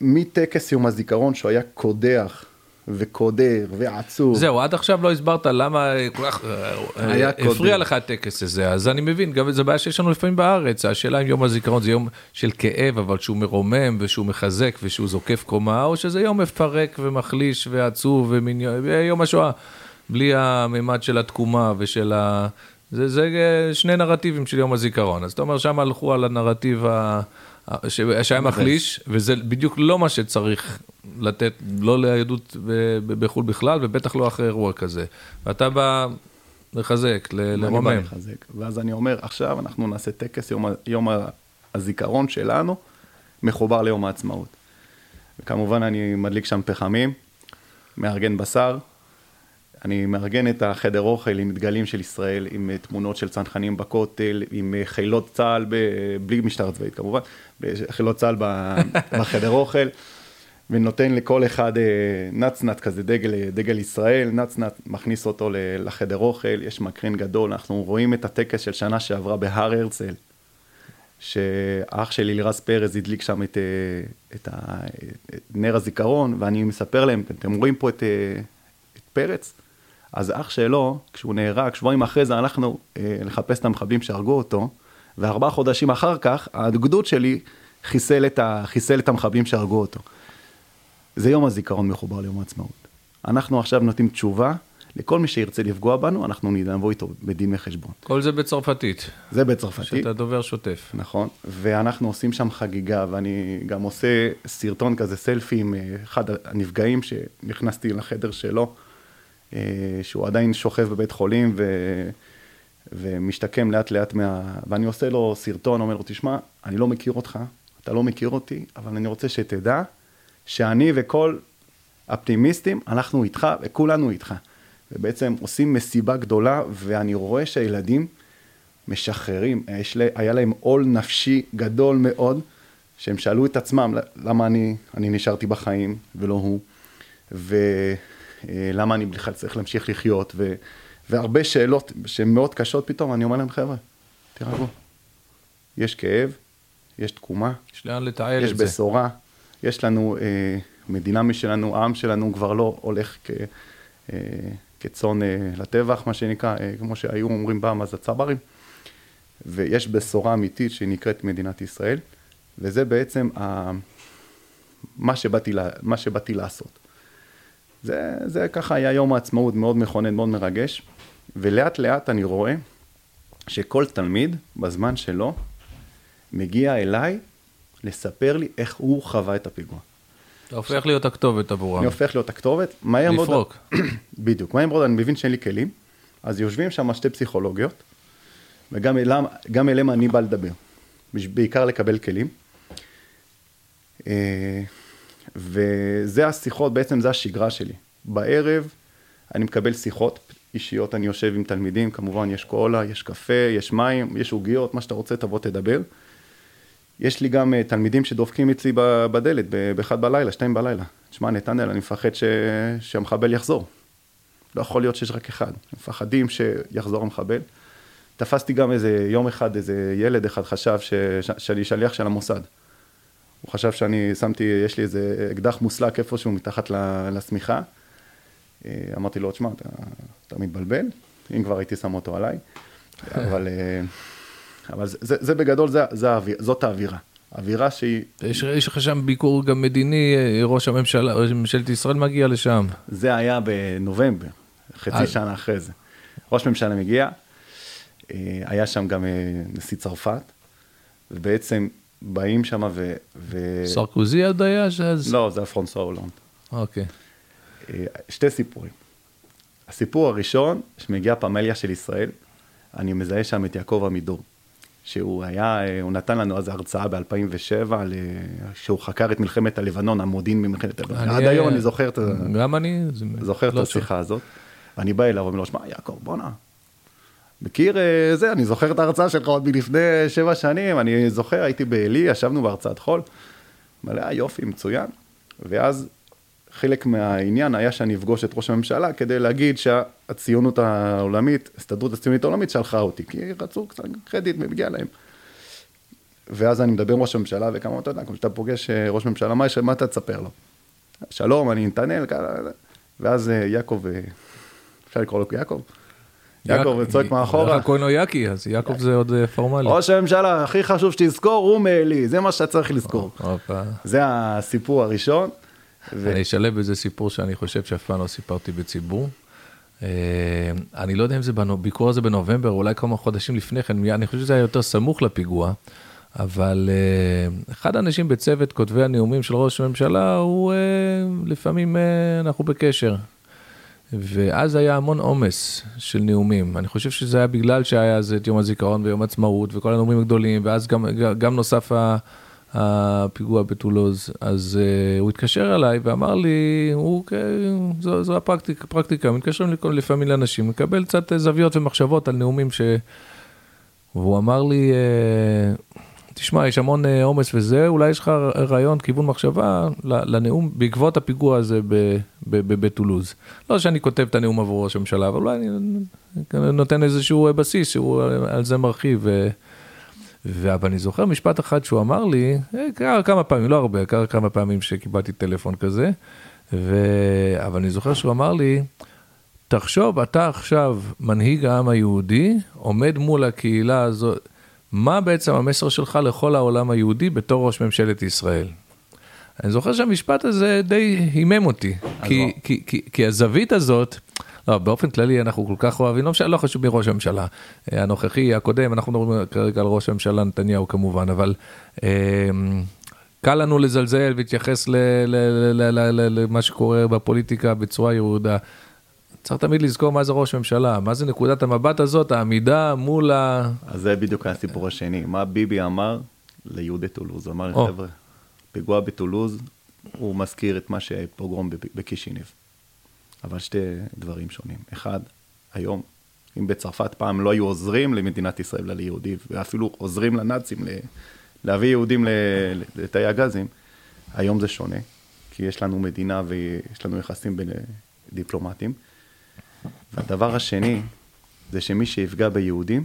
A: מטקס יום הזיכרון שהוא היה קודח וקודר ועצוב.
B: זהו, עד עכשיו לא הסברת למה כל כך אה, הפריע לך הטקס הזה, אז אני מבין, גם זו בעיה שיש לנו לפעמים בארץ, השאלה אם יום הזיכרון זה יום של כאב, אבל שהוא מרומם ושהוא מחזק ושהוא זוקף קומה, או שזה יום מפרק ומחליש ועצוב ויום השואה, בלי הממד של התקומה ושל ה... זה, זה שני נרטיבים של יום הזיכרון, אז אתה אומר שם הלכו על הנרטיב ה... שהיה מחליש, וזה בדיוק לא מה שצריך לתת, לא ליהדות בחו"ל בכלל, ובטח לא אחרי אירוע כזה. ואתה בא לחזק, לרומם. אני בא לחזק,
A: ואז אני אומר, עכשיו אנחנו נעשה טקס יום, יום הזיכרון שלנו, מחובר ליום העצמאות. וכמובן אני מדליק שם פחמים, מארגן בשר, אני מארגן את החדר אוכל עם דגלים של ישראל, עם תמונות של צנחנים בכותל, עם חילות צה"ל, ב... בלי משטר צבאית כמובן, חילות צה"ל בחדר אוכל, ונותן לכל אחד אה, נצנץ כזה, דגל, דגל ישראל, נצנץ, מכניס אותו לחדר אוכל, יש מקרין גדול, אנחנו רואים את הטקס של שנה שעברה בהר הרצל, שאח שלי לירז פרז הדליק שם את, אה, את, ה, את נר הזיכרון, ואני מספר להם, אתם רואים פה את, אה, את פרץ? אז אח שלו, כשהוא נהרג, שבועיים אחרי זה הלכנו אה, לחפש את המחבלים שהרגו אותו, וארבעה חודשים אחר כך, הגדוד שלי חיסל את, ה, חיסל את המחבלים שהרגו אותו. זה יום הזיכרון מחובר ליום העצמאות. אנחנו עכשיו נותנים תשובה לכל מי שירצה לפגוע בנו, אנחנו נבוא איתו בדין וחשבון.
B: כל זה בצרפתית.
A: זה בצרפתית.
B: שאתה דובר שוטף.
A: נכון, ואנחנו עושים שם חגיגה, ואני גם עושה סרטון כזה, סלפי עם אה, אחד הנפגעים שנכנסתי לחדר שלו. אה, שהוא עדיין שוכב בבית חולים ו... ומשתקם לאט לאט מה... ואני עושה לו סרטון, אומר לו, תשמע, אני לא מכיר אותך, אתה לא מכיר אותי, אבל אני רוצה שתדע שאני וכל האפטימיסטים, אנחנו איתך וכולנו איתך. ובעצם עושים מסיבה גדולה, ואני רואה שהילדים משחררים, לה, היה להם עול נפשי גדול מאוד, שהם שאלו את עצמם, למה אני, אני נשארתי בחיים ולא הוא, ו... אה, למה אני בכלל צריך להמשיך לחיות, ו, והרבה שאלות שהן מאוד קשות פתאום, אני אומר להם, חבר'ה, תירגעו. יש כאב, יש תקומה,
B: יש לאן לתעל את זה.
A: יש בשורה, יש לנו אה, מדינה משלנו, העם שלנו כבר לא הולך כ, אה, כצאן אה, לטבח, מה שנקרא, אה, כמו שהיו אומרים פעם, אז הצברים. ויש בשורה אמיתית שנקראת מדינת ישראל, וזה בעצם ה... מה, שבאתי, מה שבאתי לעשות. זה, זה ככה היה יום העצמאות מאוד מכונן, מאוד מרגש, ולאט לאט אני רואה שכל תלמיד בזמן שלו מגיע אליי לספר לי איך הוא חווה את הפיגוע.
B: אתה הופך להיות הכתובת עבורם.
A: אני הופך להיות הכתובת, מהר
B: מאוד... לפרוק.
A: בדיוק, מהר מאוד אני מבין שאין לי כלים, אז יושבים שם שתי פסיכולוגיות, וגם אליהם, אליהם אני בא לדבר, בעיקר לקבל כלים. וזה השיחות, בעצם זה השגרה שלי. בערב אני מקבל שיחות אישיות, אני יושב עם תלמידים, כמובן יש קולה, יש קפה, יש מים, יש עוגיות, מה שאתה רוצה תבוא תדבר. יש לי גם אה, תלמידים שדופקים אצלי בדלת באחד בלילה, שתיים בלילה. תשמע, נתנאל, אני מפחד ש... שהמחבל יחזור. לא יכול להיות שיש רק אחד. מפחדים שיחזור המחבל. תפסתי גם איזה יום אחד, איזה ילד אחד חשב ש, שאני שליח של המוסד. הוא חשב שאני שמתי, יש לי איזה אקדח מוסלק איפשהו מתחת לשמיכה. אה, אמרתי לו, תשמע, אתה, אתה מתבלבל, אם כבר הייתי שם אותו עליי, אבל, אה, אבל זה, זה, זה בגדול, זה, זה, זאת האווירה. אווירה שהיא...
B: יש, יש לך שם ביקור גם מדיני, אה, ראש הממשלה, ראש ממשלת ישראל מגיע לשם.
A: זה היה בנובמבר, חצי אז... שנה אחרי זה. ראש ממשלה מגיע, היה שם גם נשיא צרפת, ובעצם באים שם ו... ו...
B: סרקוזי עוד היה? שאז...
A: לא, זה היה פרנסואה הולנד.
B: אוקיי.
A: אה, שתי סיפורים. הסיפור הראשון, שמגיעה פמליה של ישראל, אני מזהה שם את יעקב עמידור, שהוא היה, אה, הוא נתן לנו אז הרצאה ב-2007, שהוא חקר את מלחמת הלבנון, המודיעין במלחמת הלבנון. עד היום אני זוכר את,
B: גם אני,
A: זוכר לא את השיחה הזאת. ואני בא אליו ואומר לו, שמע, יעקב, בואנה, מכיר אה, זה, אני זוכר את ההרצאה שלך עוד מלפני שבע שנים, אני זוכר, הייתי בעלי, ישבנו בהרצאת חול, מלא יופי, מצוין. ואז חלק מהעניין היה שאני אפגוש את ראש הממשלה כדי להגיד שהציונות העולמית, הסתדרות הציונית העולמית שלחה אותי, כי רצו קצת קרדיט ומגיע להם. ואז אני מדבר עם ראש הממשלה, וכמה אתה יודע, כשאתה פוגש אה, ראש ממשלה, מה, מה אתה תספר לו? שלום, אני נתנאל, ואז אה, יעקב, אפשר לקרוא לו יעקב? יעקב צועק מאחורה.
B: קוראים לו יאקי, אז יעקב זה עוד אה, פורמלי.
A: ראש הממשלה, הכי חשוב שתזכור, הוא מעלי, זה מה שאתה צריך לזכור. זה הסיפור הראשון.
B: אני אשלב בזה סיפור שאני חושב שאף פעם לא סיפרתי בציבור. אה, אני לא יודע אם זה בביקור הזה בנובמבר, אולי כמה חודשים לפני כן, אני חושב שזה היה יותר סמוך לפיגוע, אבל אה, אחד האנשים בצוות כותבי הנאומים של ראש הממשלה, הוא לפעמים אנחנו בקשר. ואז היה המון עומס של נאומים. אני חושב שזה היה בגלל שהיה אז את יום הזיכרון ויום עצמאות וכל הנאומים הגדולים, ואז גם, גם נוסף הפיגוע בטולוז. אז uh, הוא התקשר אליי ואמר לי, הוא, זו, זו הפרקטיקה, פרקטיקה, מתקשרים לפעמים לאנשים, לקבל קצת זוויות ומחשבות על נאומים ש... והוא אמר לי, uh, תשמע, יש המון אה, עומס וזה, אולי יש לך רעיון, כיוון מחשבה לנאום בעקבות הפיגוע הזה בטולוז. לא שאני כותב את הנאום עבור ראש הממשלה, אבל אולי אני נותן איזשהו בסיס שהוא על זה מרחיב. אבל אני זוכר משפט אחד שהוא אמר לי, אה, קרה כמה פעמים, לא הרבה, קרה כמה פעמים שקיבלתי טלפון כזה, ו... אבל אני זוכר שהוא אמר לי, תחשוב, אתה עכשיו מנהיג העם היהודי, עומד מול הקהילה הזאת. מה בעצם המסר שלך לכל העולם היהודי בתור ראש ממשלת ישראל? אני זוכר שהמשפט הזה די הימם אותי, כי. כי, כי, כי הזווית הזאת, לא, באופן כללי אנחנו כל כך אוהבים, לא, לא חשוב מראש הממשלה אה, הנוכחי, הקודם, אנחנו מדברים כרגע על ראש הממשלה נתניהו כמובן, אבל אה, קל לנו לזלזל ולהתייחס למה שקורה בפוליטיקה בצורה ירודה. צריך תמיד לזכור מה זה ראש ממשלה, מה זה נקודת המבט הזאת, העמידה מול ה...
A: אז זה בדיוק הסיפור השני. מה ביבי אמר ליהודי טולוז? הוא אמר, oh. חבר'ה, פיגוע בטולוז, הוא מזכיר את מה שפוגרום בקישיניב. אבל שתי דברים שונים. אחד, היום, אם בצרפת פעם לא היו עוזרים למדינת ישראל ליהודים, ואפילו עוזרים לנאצים להביא יהודים לתאי הגזים, היום זה שונה, כי יש לנו מדינה ויש לנו יחסים בין דיפלומטים. והדבר השני, זה שמי שיפגע ביהודים,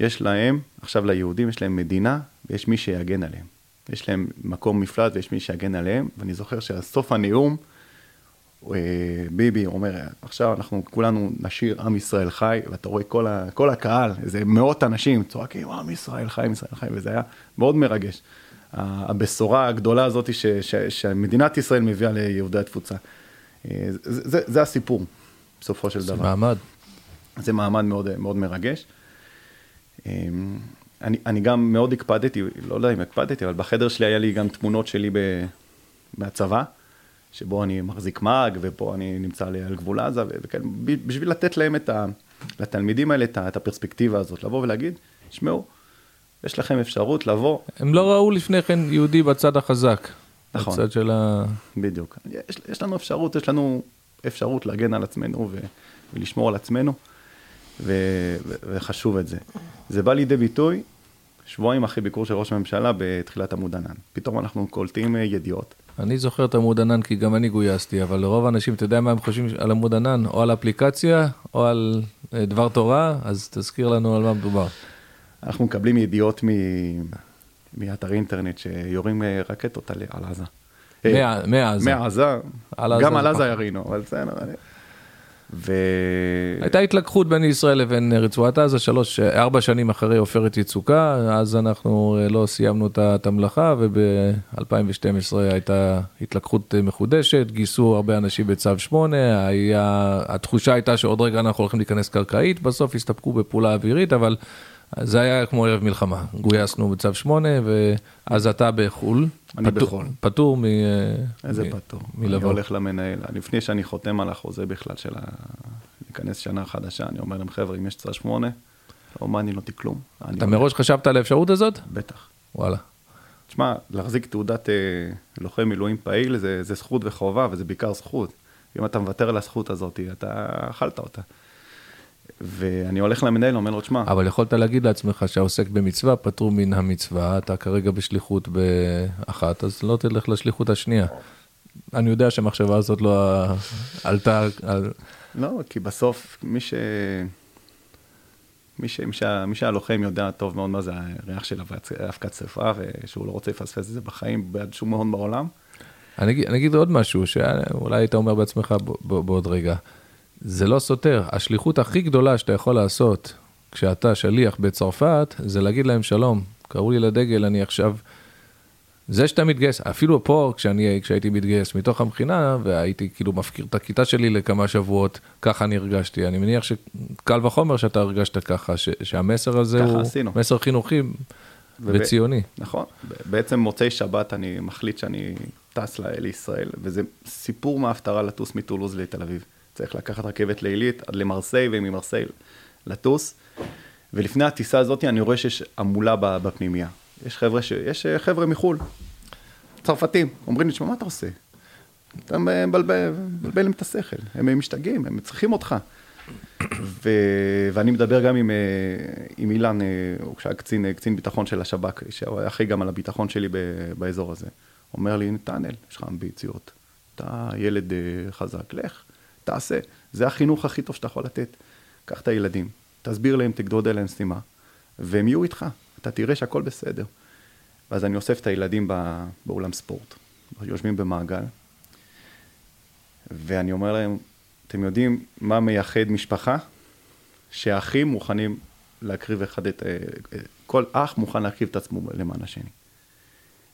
A: יש להם, עכשיו ליהודים יש להם מדינה, ויש מי שיגן עליהם. יש להם מקום מפלט ויש מי שיגן עליהם, ואני זוכר שסוף הנאום, אה, ביבי אומר, עכשיו אנחנו כולנו נשאיר עם ישראל חי, ואתה רואה כל, ה, כל הקהל, איזה מאות אנשים צועקים, עם ישראל חי, עם ישראל חי, וזה היה מאוד מרגש. הבשורה הגדולה הזאת ש, ש, שמדינת ישראל מביאה ליהודי התפוצה. אה, זה, זה, זה הסיפור. בסופו של דבר.
B: זה מעמד.
A: זה מעמד מאוד, מאוד מרגש. אמ, אני, אני גם מאוד הקפדתי, לא יודע אם הקפדתי, אבל בחדר שלי היה לי גם תמונות שלי ב, מהצבא, שבו אני מחזיק מאג, ופה אני נמצא על גבול עזה, וכן, בשביל לתת להם את ה... לתלמידים האלה את הפרספקטיבה הזאת, לבוא ולהגיד, תשמעו, יש לכם אפשרות לבוא.
B: הם לא ראו לפני כן יהודי בצד החזק.
A: נכון.
B: בצד של ה...
A: בדיוק. יש, יש לנו אפשרות, יש לנו אפשרות להגן על עצמנו ו, ולשמור על עצמנו, ו, ו, וחשוב את זה. זה בא לידי ביטוי שבועיים אחרי ביקור של ראש הממשלה בתחילת עמוד ענן. פתאום אנחנו קולטים אה, ידיעות.
B: אני זוכר את עמוד ענן כי גם אני גויסתי, אבל לרוב האנשים, אתה יודע מה הם חושבים על עמוד ענן? או על אפליקציה, או על אה, דבר תורה, אז תזכיר לנו על מה מדובר.
A: אנחנו מקבלים ידיעות מ... מאתרי אינטרנט שיורים אה, רקטות על, על עזה.
B: אה, מעזה.
A: מעזה. גם על עזה. ירינו, אבל בסדר. אני- ו...
B: הייתה התלקחות בין ישראל לבין רצועת עזה, שלוש, ארבע שנים אחרי עופרת יצוקה, אז אנחנו אה, לא סיימנו את המלאכה, וב-2012 הייתה התלקחות אה, מחודשת, גייסו הרבה אנשים בצו 8, היה, התחושה הייתה שעוד רגע אנחנו הולכים להיכנס קרקעית, בסוף הסתפקו בפעולה אווירית, אבל זה היה כמו ערב מלחמה, גויסנו בצו 8, ואז אתה בחו"ל.
A: אני
B: פטור-
A: בחו"ל.
B: פטור מ...
A: איזה
B: מ-
A: פטור. אני
B: מלבוא.
A: הולך למנהל, לפני שאני חותם על החוזה בכלל של ה... להיכנס שנה חדשה, אני אומר להם, חבר'ה, אם יש צד שמונה, לא מעניין אותי כלום. אני
B: אתה
A: הולך."
B: מראש חשבת על האפשרות הזאת?
A: בטח.
B: וואלה.
A: תשמע, להחזיק תעודת אה, לוחם מילואים פעיל זה, זה זכות וחובה, וזה בעיקר זכות. אם אתה מוותר על הזכות הזאת, אתה אכלת אותה. ואני הולך למנהל, אומר לו, תשמע,
B: אבל יכולת להגיד לעצמך שהעוסק במצווה פטור מן המצווה, אתה כרגע בשליחות באחת, אז לא תלך לשליחות השנייה. אני יודע שהמחשבה הזאת לא עלתה, על...
A: לא, כי בסוף מי ש... מי, ש... מי, שה... מי שהלוחם יודע טוב מאוד מה זה הריח של אבק- אבקת שרפה, ושהוא לא רוצה לפספס את זה בחיים בעד שום הון בעולם.
B: אני, אגיד- אני אגיד עוד משהו, שאולי היית אומר בעצמך ב, ב, בעוד רגע. זה לא סותר, השליחות הכי גדולה שאתה יכול לעשות כשאתה שליח בצרפת, זה להגיד להם שלום, קראו לי לדגל, אני עכשיו... זה שאתה מתגייס, אפילו פה, כשאני, כשהייתי מתגייס מתוך המכינה, והייתי כאילו מפקיר את הכיתה שלי לכמה שבועות, ככה אני הרגשתי. אני מניח שקל וחומר שאתה הרגשת ככה, ש, שהמסר הזה
A: ככה
B: הוא
A: עשינו.
B: מסר חינוכי
A: וב-
B: וציוני.
A: נכון. בעצם מוצאי שבת אני מחליט שאני טס לישראל, וזה סיפור מההפטרה לטוס מטולוז לתל אביב. צריך לקחת רכבת לילית עד למרסיי, וממרסיי לטוס. ולפני הטיסה הזאת אני רואה שיש המולה בפנימייה. יש חבר'ה, ש... יש אה, חבר'ה מחו"ל, צרפתים, אומרים לי, תשמע, מה אתה עושה? אתה מבלבל להם את השכל, הם משתגעים, הם צריכים אותך. ו... ואני מדבר גם עם, אה, עם אילן, אה, הוא שהיה קצין, קצין ביטחון של השב"כ, שהוא היה אחראי גם על הביטחון שלי ב... באזור הזה. אומר לי, נתנאל, יש לך אמביציות, אתה ילד חזק, לך, תעשה. זה החינוך הכי טוב שאתה יכול לתת. קח את הילדים, תסביר להם, תגדוד עליהם סתימה, והם יהיו איתך, אתה תראה שהכל בסדר. ואז אני אוסף את הילדים בא... באולם ספורט, יושבים במעגל, ואני אומר להם, אתם יודעים מה מייחד משפחה? שהאחים מוכנים להקריב אחד את... אה, אה, כל אח מוכן להקריב את עצמו למען השני.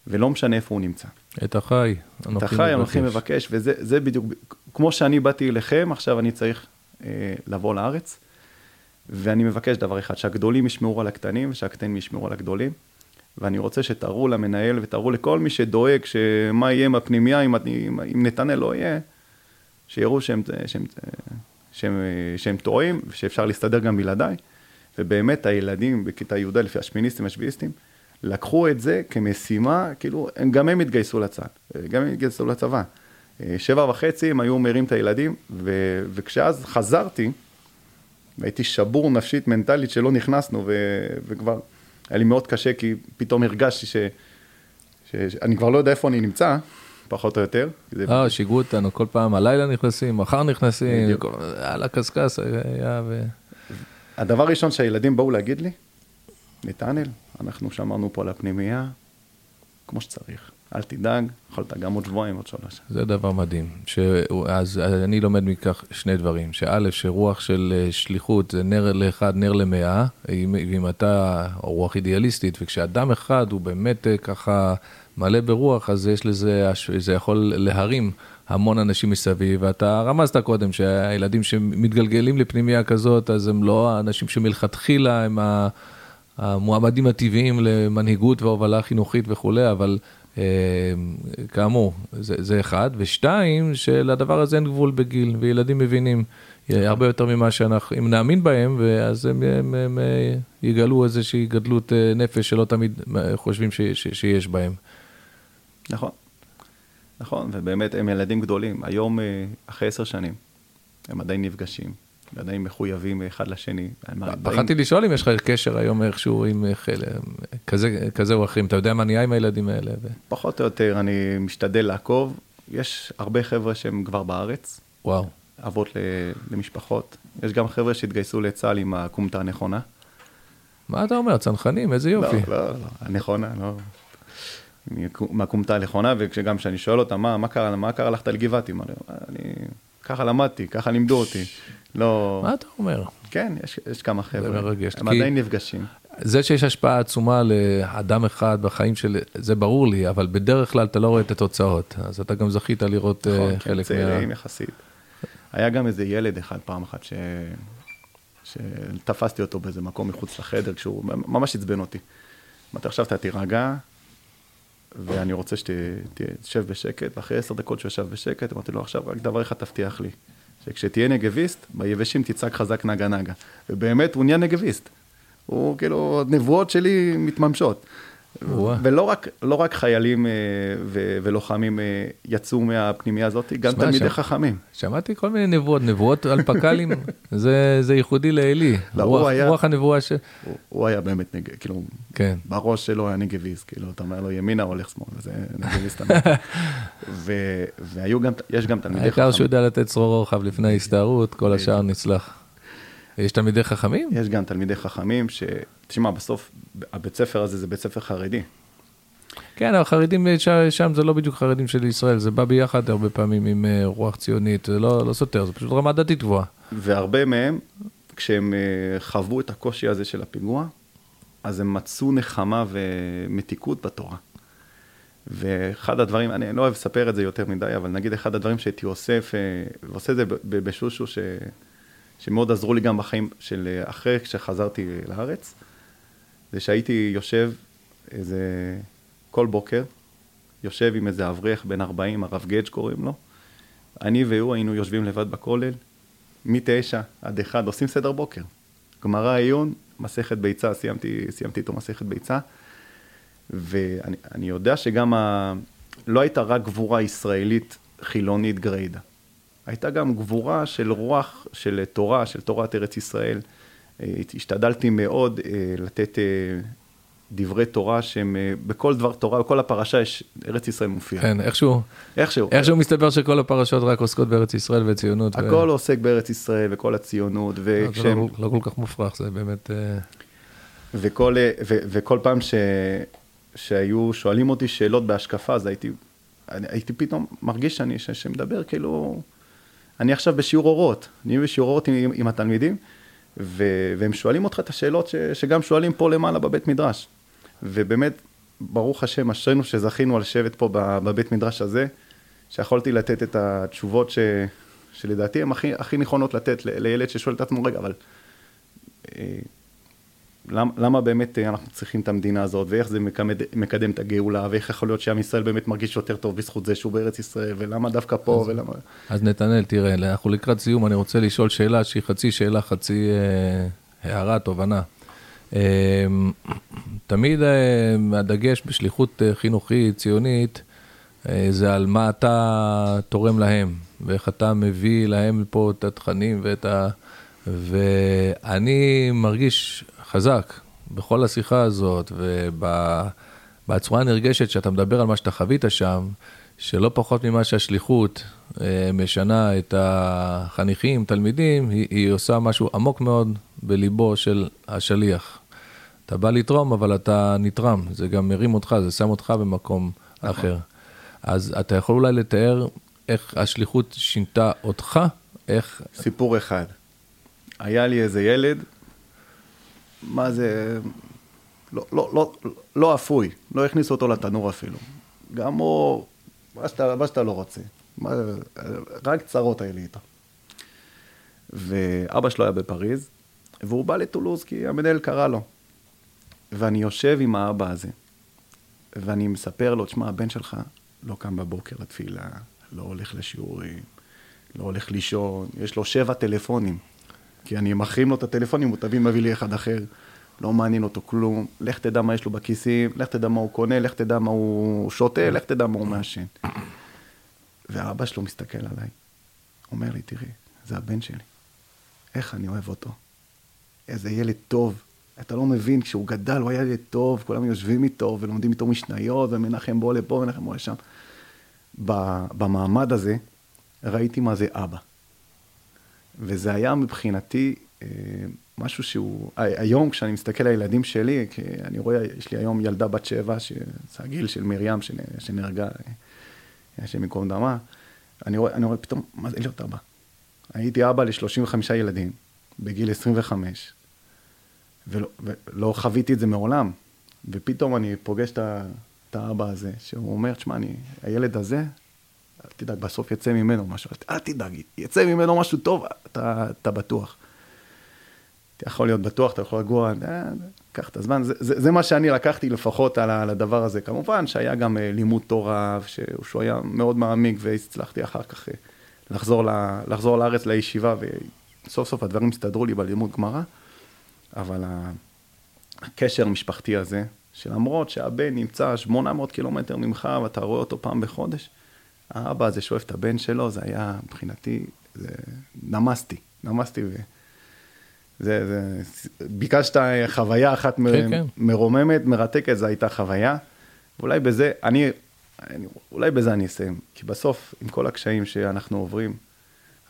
A: ולא משנה איפה הוא נמצא.
B: את החי,
A: את החי אנוכי מבקש, וזה זה בדיוק, כמו שאני באתי אליכם, עכשיו אני צריך אה, לבוא לארץ, ואני מבקש דבר אחד, שהגדולים ישמרו על הקטנים, ושהקטנים ישמרו על הגדולים, ואני רוצה שתראו למנהל ותראו לכל מי שדואג שמה יהיה עם הפנימייה, אם, אם, אם נתנאל לא יהיה, שיראו שהם, שהם, שהם, שהם טועים, ושאפשר להסתדר גם בלעדיי. ובאמת הילדים בכיתה י"א, השמיניסטים, השביעיסטים, לקחו את זה כמשימה, כאילו, הם, גם הם התגייסו לצה"ל, גם הם התגייסו לצבא. אה, שבע וחצי הם היו מרים את הילדים, ו, וכשאז חזרתי, והייתי שבור נפשית, מנטלית, שלא נכנסנו, ו, וכבר היה לי מאוד קשה, כי פתאום הרגשתי ש, ש, שאני כבר לא יודע איפה אני נמצא, פחות או יותר.
B: אה, שיגעו אותנו, כל פעם הלילה נכנסים, מחר נכנסים, על הקשקש היה ו...
A: הדבר הראשון שהילדים באו להגיד לי, נתנאל, אנחנו שמרנו פה על הפנימייה, כמו שצריך. אל תדאג, יכולת גם עוד שבועיים, עוד שלוש.
B: זה דבר מדהים. ש... אז אני לומד מכך שני דברים. שא', שרוח של אה, שליחות זה נר לאחד, נר למאה, אם, אם אתה, רוח אידיאליסטית, וכשאדם אחד הוא באמת אה, ככה מלא ברוח, אז יש לזה, זה יכול להרים המון אנשים מסביב. ואתה רמזת קודם שהילדים שמתגלגלים לפנימייה כזאת, אז הם לא האנשים שמלכתחילה הם ה... המועמדים הטבעיים למנהיגות והובלה חינוכית וכולי, אבל אה, כאמור, זה, זה אחד. ושתיים, שלדבר הזה אין גבול בגיל, וילדים מבינים אה, הרבה יותר ממה שאנחנו, אם נאמין בהם, ואז הם, הם, הם אה, יגלו איזושהי גדלות אה, נפש שלא תמיד חושבים ש, ש, שיש בהם.
A: נכון, נכון, ובאמת הם ילדים גדולים. היום, אחרי עשר שנים, הם עדיין נפגשים. עדיין מחויבים אחד לשני.
B: פחדתי לשאול אם יש לך קשר היום איכשהו עם כזה, כזה או אחרים, אתה יודע מה נהיה עם הילדים האלה?
A: פחות או יותר, אני משתדל לעקוב. יש הרבה חבר'ה שהם כבר בארץ.
B: וואו.
A: אבות למשפחות. יש גם חבר'ה שהתגייסו לצה"ל עם הכומתה הנכונה.
B: מה אתה אומר, צנחנים, איזה יופי.
A: לא, לא, לא, הנכונה, לא. מהכומתה הנכונה, וגם כשאני שואל אותם, מה, מה קרה, מה קרה ללכת לגבעתי? אני, ככה למדתי, ככה לימדו אותי. לא...
B: מה אתה אומר?
A: כן, יש, יש כמה חבר'ה.
B: זה מרגש.
A: הם עדיין נפגשים.
B: זה שיש השפעה עצומה לאדם אחד בחיים של... זה ברור לי, אבל בדרך כלל אתה לא רואה את התוצאות. אז אתה גם זכית לראות
A: נכון,
B: כן, חלק
A: מה... צעירים יחסית. היה גם איזה ילד אחד פעם אחת ש... שתפסתי אותו באיזה מקום מחוץ לחדר, כשהוא ממש עצבן אותי. אמרתי, עכשיו אתה תירגע, ואני רוצה שתשב בשקט, ואחרי עשר דקות שהוא ישב בשקט, אמרתי לו, עכשיו רק דבר אחד תבטיח לי, שכשתהיה נגביסט, ביבשים תצעק חזק נגה נגה. ובאמת, הוא נהיה נגביסט. הוא כאילו, נבואות שלי מתממשות. ולא רק, לא רק חיילים אה, ו- ולוחמים אה, יצאו מהפנימייה הזאת, גם שמה, תלמידי שמע, חכמים.
B: שמעתי כל מיני נבואות, נבואות על פק"לים, זה, זה ייחודי לעלי. לא, רוח, היה, רוח הנבואה ש...
A: הוא, הוא היה באמת, נג, כאילו, כן. בראש שלו היה נגביסט, כאילו, אתה אומר לו ימינה הולך שמאל, זה נגביסט ו- והיו גם, יש גם תלמידי
B: חכמים. העיקר שהוא יודע לתת צרור רוחב לפני ההסתערות, כל השאר נצלח. יש תלמידי חכמים?
A: יש גם תלמידי חכמים, ש... תשמע, בסוף, הבית ספר הזה זה בית ספר חרדי.
B: כן, החרדים שם זה לא בדיוק חרדים של ישראל, זה בא ביחד הרבה פעמים עם אה, רוח ציונית, זה לא, לא סותר, זה פשוט רמה דתית גבוהה.
A: והרבה מהם, כשהם אה, חוו את הקושי הזה של הפיגוע, אז הם מצאו נחמה ומתיקות בתורה. ואחד הדברים, אני לא אוהב לספר את זה יותר מדי, אבל נגיד אחד הדברים שהייתי אוסף, אה, ועושה את זה בשושו, ש... שמאוד עזרו לי גם בחיים של אחרי כשחזרתי לארץ, זה שהייתי יושב איזה, כל בוקר, יושב עם איזה אברך בן 40, הרב גדג' קוראים לו. אני והוא היינו יושבים לבד בכולל, מתשע עד אחד, עושים סדר בוקר. גמרא עיון, מסכת ביצה, סיימתי, סיימתי איתו מסכת ביצה. ואני יודע שגם ה... לא הייתה רק גבורה ישראלית חילונית גריידה. הייתה גם גבורה של רוח, של תורה, של תורת ארץ ישראל. אה, השתדלתי מאוד אה, לתת אה, דברי תורה שהם, בכל דבר תורה, בכל הפרשה יש, ארץ ישראל מופיע.
B: כן, איכשהו,
A: איכשהו.
B: איכשהו מסתבר שכל הפרשות רק עוסקות בארץ ישראל וציונות.
A: הכל ו... עוסק בארץ ישראל וכל הציונות,
B: וכשהם... לא, לא כל כך מופרך, זה באמת...
A: וכל, ו, וכל פעם ש, שהיו שואלים אותי שאלות בהשקפה, אז הייתי, הייתי פתאום מרגיש שאני, ש, שמדבר כאילו... אני עכשיו בשיעור אורות, אני בשיעור אורות עם, עם התלמידים, ו, והם שואלים אותך את השאלות ש, שגם שואלים פה למעלה בבית מדרש. ובאמת, ברוך השם, אשרינו שזכינו לשבת פה בבית מדרש הזה, שיכולתי לתת את התשובות ש, שלדעתי הן הכי, הכי נכונות לתת לילד ששואל את עצמו, רגע, אבל אה, למה, למה באמת אנחנו צריכים את המדינה הזאת, ואיך זה מקדם, מקדם את הגאולה, ואיך יכול להיות שעם ישראל באמת מרגיש יותר טוב בזכות זה שהוא בארץ ישראל, ולמה דווקא פה,
B: אז,
A: ולמה...
B: אז נתנאל, תראה, אנחנו לקראת סיום, אני רוצה לשאול שאלה שהיא חצי שאלה, חצי אה, הערה, תובנה. אה, תמיד אה, הדגש בשליחות אה, חינוכית, ציונית, אה, זה על מה אתה תורם להם, ואיך אתה מביא להם פה את התכנים ואת ה... ואני מרגיש חזק בכל השיחה הזאת, ובצורה הנרגשת שאתה מדבר על מה שאתה חווית שם, שלא פחות ממה שהשליחות אה, משנה את החניכים, תלמידים, היא, היא עושה משהו עמוק מאוד בליבו של השליח. אתה בא לתרום, אבל אתה נתרם, זה גם מרים אותך, זה שם אותך במקום נכון. אחר. אז אתה יכול אולי לתאר איך השליחות שינתה אותך, איך...
A: סיפור אחד. היה לי איזה ילד מה זה, לא, לא, לא, לא אפוי, לא הכניסו אותו לתנור אפילו. גם הוא, מה שאתה, מה שאתה לא רוצה. מה, רק צרות היה לי איתו. ואבא שלו היה בפריז, והוא בא לטולוז כי המנהל קרא לו. ואני יושב עם האבא הזה, ואני מספר לו, תשמע, הבן שלך לא קם בבוקר לתפילה, לא הולך לשיעורים, לא הולך לישון, יש לו שבע טלפונים. כי אני מחרים לו את הטלפונים, הוא תביא מביא לי אחד אחר. לא מעניין אותו כלום, לך תדע מה יש לו בכיסים, לך תדע מה הוא קונה, לך תדע מה הוא שותה, לך תדע מה הוא מעשן. ואבא שלו מסתכל עליי, אומר לי, תראי, זה הבן שלי. איך אני אוהב אותו. איזה ילד טוב. אתה לא מבין, כשהוא גדל הוא היה ילד טוב, כולם יושבים איתו ולומדים איתו משניות, ומנחם בוא לפה, מנחם בוא לשם. במעמד הזה ראיתי מה זה אבא. וזה היה מבחינתי אה, משהו שהוא, היום כשאני מסתכל על הילדים שלי, כי אני רואה, יש לי היום ילדה בת שבע, שזה הגיל של מרים שנהרגה, השם ייקום דמה, אני רואה, אני רואה פתאום, מה זה להיות אבא? הייתי אבא ל-35 ילדים, בגיל 25, ולא, ולא חוויתי את זה מעולם, ופתאום אני פוגש את האבא הזה, שהוא אומר, תשמע, הילד הזה, אל תדאג, בסוף יצא ממנו משהו, אל תדאג, יצא ממנו משהו טוב, אתה, אתה בטוח. אתה יכול להיות בטוח, אתה יכול לגוע, אה, קח את הזמן, זה, זה, זה מה שאני לקחתי לפחות על, על הדבר הזה. כמובן שהיה גם אה, לימוד תורה, שהוא היה מאוד מעמיק, והצלחתי אחר כך אה, לחזור, ל, לחזור לארץ לישיבה, וסוף סוף הדברים הסתדרו לי בלימוד גמרא, אבל הקשר המשפחתי הזה, שלמרות שהבן נמצא 800 קילומטר ממך ואתה רואה אותו פעם בחודש, האבא הזה שאוהב את הבן שלו, זה היה מבחינתי, זה... נמסתי, נמסתי. ו... זה, זה, ביקשת חוויה אחת כן, כן. מרוממת, מרתקת, זו הייתה חוויה. ואולי בזה, אני, אני, אולי בזה אני אסיים. כי בסוף, עם כל הקשיים שאנחנו עוברים,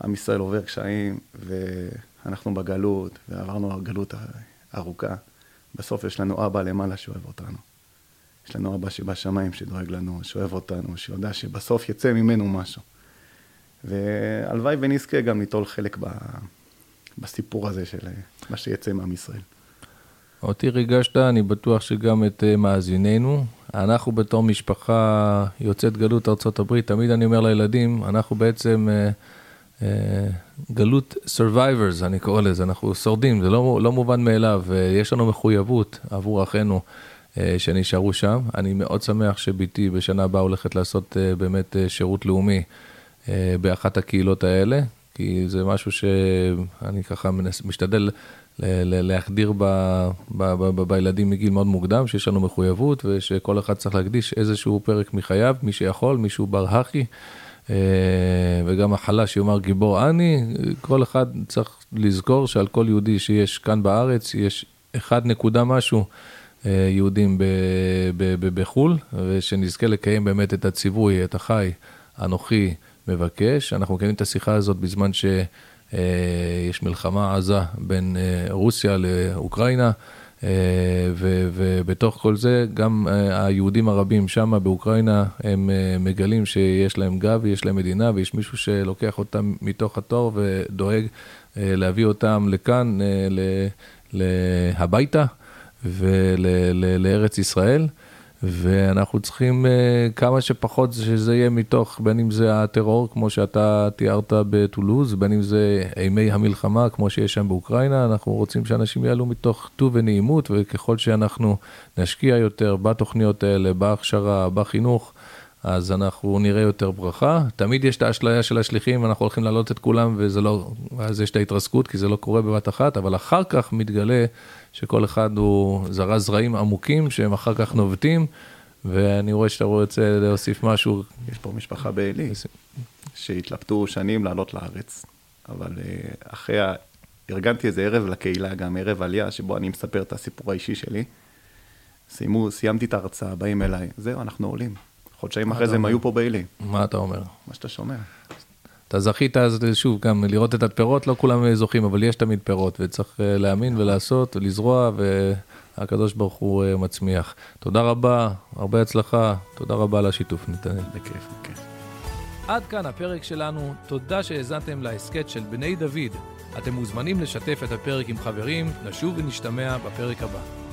A: עם ישראל עובר קשיים, ואנחנו בגלות, ועברנו גלות ארוכה. בסוף יש לנו אבא למעלה שאוהב אותנו. יש לנו אבא שבשמיים שדואג לנו, שאוהב אותנו, שיודע שבסוף יצא ממנו משהו. והלוואי ונזכה גם ליטול חלק ב... בסיפור הזה של אה, מה שיצא מעם ישראל.
B: אותי ריגשת, אני בטוח שגם את אה, מאזיננו. אנחנו בתור משפחה יוצאת גלות ארה"ב, תמיד אני אומר לילדים, אנחנו בעצם אה, אה, גלות survivors, אני קורא לזה, אנחנו שורדים, זה לא, לא מובן מאליו, יש לנו מחויבות עבור אחינו שנשארו שם. אני מאוד שמח שבתי בשנה הבאה הולכת לעשות אה, באמת אה, שירות לאומי אה, באחת הקהילות האלה. כי זה משהו שאני ככה משתדל להחדיר ב, ב, ב, ב, בילדים מגיל מאוד מוקדם, שיש לנו מחויבות ושכל אחד צריך להקדיש איזשהו פרק מחייו, מי שיכול, מישהו בר הכי, אה, וגם החלש יאמר גיבור אני, כל אחד צריך לזכור שעל כל יהודי שיש כאן בארץ, יש אחד נקודה משהו. אה, יהודים בחו"ל, ושנזכה לקיים באמת את הציווי, את החי, אנוכי, מבקש. אנחנו מקיימים את השיחה הזאת בזמן שיש אה, מלחמה עזה בין אה, רוסיה לאוקראינה. ובתוך כל זה, גם היהודים הרבים שם באוקראינה, הם מגלים שיש להם גב ויש להם מדינה ויש מישהו שלוקח אותם מתוך התור ודואג להביא אותם לכאן, הביתה ולארץ ישראל. ואנחנו צריכים uh, כמה שפחות שזה יהיה מתוך, בין אם זה הטרור, כמו שאתה תיארת בטולוז, בין אם זה אימי המלחמה, כמו שיש שם באוקראינה, אנחנו רוצים שאנשים יעלו מתוך טוב ונעימות, וככל שאנחנו נשקיע יותר בתוכניות האלה, בהכשרה, בחינוך, אז אנחנו נראה יותר ברכה. תמיד יש את האשליה של השליחים, אנחנו הולכים להעלות את כולם, וזה לא, אז יש את ההתרסקות, כי זה לא קורה בבת אחת, אבל אחר כך מתגלה שכל אחד הוא זרע זרעים עמוקים, שהם אחר כך נובטים, ואני רואה שאתה רוצה להוסיף משהו.
A: יש פה משפחה בעלי, שהתלבטו שנים לעלות לארץ, אבל אה, אחרי, ה... ארגנתי איזה ערב לקהילה, גם ערב עלייה, שבו אני מספר את הסיפור האישי שלי. סיימו, סיימתי את ההרצאה, באים אליי, זהו, אנחנו עולים. חודשיים אחרי זה הם היו פה בעלי.
B: מה אתה אומר?
A: מה שאתה שומע.
B: אתה זכית אז שוב גם לראות את הפירות, לא כולם זוכים, אבל יש תמיד פירות, וצריך אה, להאמין ולעשות ולזרוע, והקדוש ברוך הוא אה, מצמיח. תודה רבה, הרבה הצלחה, תודה רבה על השיתוף, נתנאל.
A: בכיף, בכיף.
B: עד כאן הפרק שלנו, תודה שהאזנתם להסכת של בני דוד. אתם מוזמנים לשתף את הפרק עם חברים, נשוב ונשתמע בפרק הבא.